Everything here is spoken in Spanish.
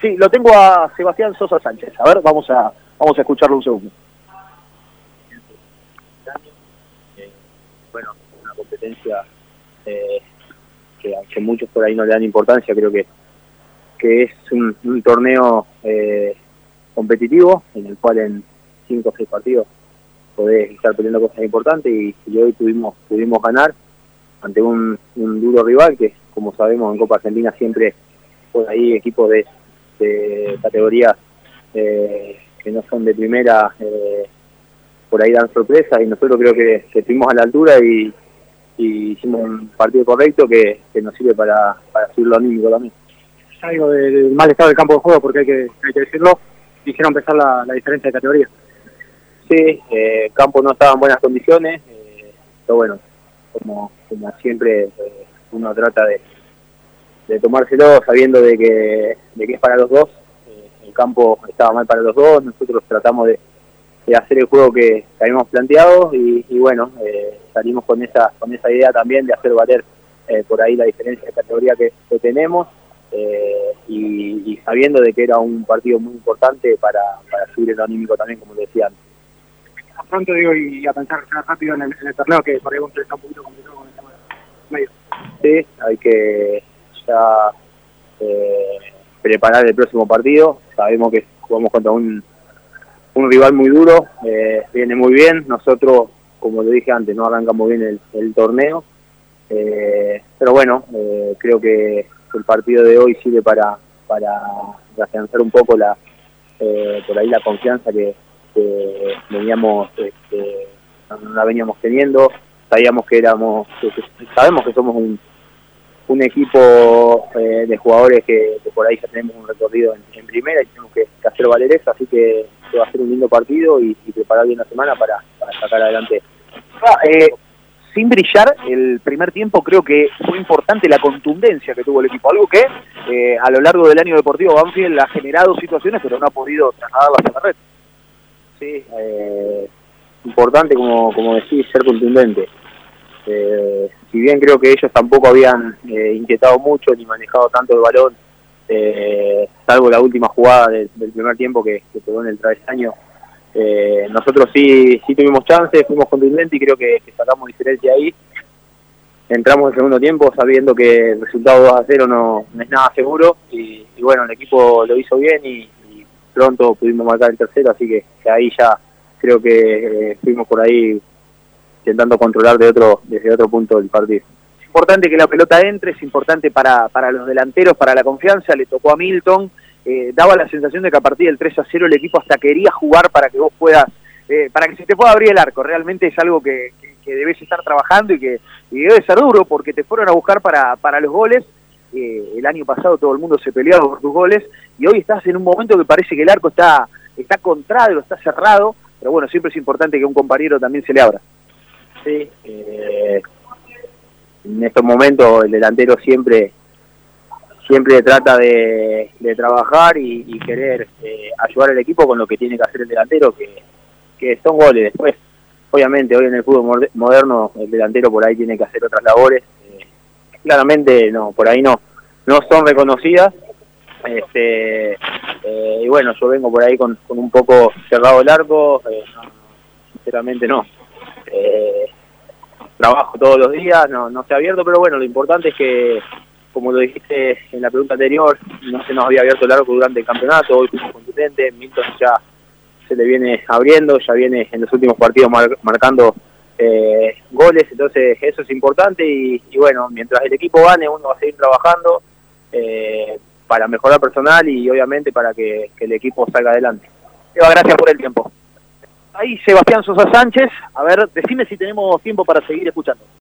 Sí, lo tengo a Sebastián Sosa Sánchez. A ver, vamos a, vamos a escucharlo un segundo. bueno, una competencia eh, que aunque muchos por ahí no le dan importancia, creo que, que es un, torneo eh, competitivo en el cual en cinco o seis partidos podés estar peleando cosas importantes y, hoy tuvimos, pudimos ganar ante un, duro rival que como sabemos en Copa Argentina siempre por ahí equipos de, de categorías eh, que no son de primera eh, por ahí dan sorpresas y nosotros creo que, estuvimos a la altura y, hicimos un partido correcto que, nos sirve para, para subir lo anímico también. Algo del mal estado del campo de juego, porque hay que, hay que decirlo, quisieron empezar la, diferencia de categoría. Sí, eh, el campo no estaba en buenas condiciones, eh, pero bueno, como, como siempre eh, uno trata de, de tomárselo sabiendo de que, de que es para los dos. el campo estaba mal para los dos, nosotros tratamos de, hacer el juego que, habíamos planteado y, bueno, eh, salimos con esa, con esa idea también de hacer valer eh, por ahí la diferencia de categoría que, tenemos eh, y, sabiendo de que era un partido muy importante para, para subir el anímico también, como decía antes. Pronto digo y a pensar rápido en el, torneo que por ahí un poquito complicado con el tema medio. Sí, hay que ya preparar el próximo partido. Sabemos que jugamos contra un un rival muy duro, eh, viene muy bien, nosotros, como le dije antes, no arrancamos bien el, torneo, eh, pero bueno, eh, creo que el partido de hoy sirve para, para afianzar un poco la por ahí la confianza que, veníamos este, la veníamos teniendo, sabíamos que éramos, sabemos que somos un, un equipo de jugadores que, por ahí ya tenemos un recorrido en, primera y tenemos que, que hacer valer eso, así que va a ser un lindo partido y, preparar bien la semana para, sacar adelante. Ah, eh, sin brillar, el primer tiempo creo que fue importante la contundencia que tuvo el equipo, algo que eh, a lo largo del año deportivo Banfield ha generado situaciones pero no ha podido trasladarlas a la red. Sí, eh, importante como, como decís, ser contundente. Si bien creo que ellos tampoco habían inquietado mucho ni manejado tanto el balón eh, salvo la última jugada del, primer tiempo que, que, en el travesaño. Eh, nosotros sí, sí tuvimos chances, fuimos contundentes y creo que, sacamos diferencia ahí. Entramos en el segundo tiempo sabiendo que el resultado 2 a 0 no, es nada seguro y, bueno, el equipo lo hizo bien y, pronto pudimos marcar el tercero, así que, ahí ya creo que eh, fuimos por ahí intentando controlar de otro, desde otro punto del partido. Importante que la pelota entre, es importante para, para los delanteros, para la confianza, le tocó a Milton, eh, daba la sensación de que a partir del 3 a 0 el equipo hasta quería jugar para que vos puedas, eh, para que se te pueda abrir el arco, realmente es algo que, que, debes estar trabajando y que debe ser duro porque te fueron a buscar para, para los goles, eh, el año pasado todo el mundo se peleaba por tus goles y hoy estás en un momento que parece que el arco está, está contrado, está cerrado, pero bueno, siempre es importante que un compañero también se le abra. Sí, eh, en estos momentos el delantero siempre siempre trata de, trabajar y, querer eh, ayudar al equipo con lo que tiene que hacer el delantero, que, que son goles. Después, obviamente, hoy en el fútbol moderno el delantero por ahí tiene que hacer otras labores. Eh, claramente, no, por ahí no, no son reconocidas. Este, eh, y bueno, yo vengo por ahí con, con un poco cerrado el arco, sinceramente no trabajo todos los días, no, no se ha abierto, pero bueno, lo importante es que, como lo dijiste en la pregunta anterior, no se nos había abierto el arco durante el campeonato, hoy fuimos contundentes, Milton ya se le viene abriendo, ya viene en los últimos partidos marcando eh, goles, entonces eso es importante y, bueno, mientras el equipo gane uno va a seguir trabajando eh, para mejorar personal y obviamente para que, que el equipo salga adelante. Eva, gracias por el tiempo ahí Sebastián Sosa Sánchez. A ver, decime si tenemos tiempo para seguir escuchando.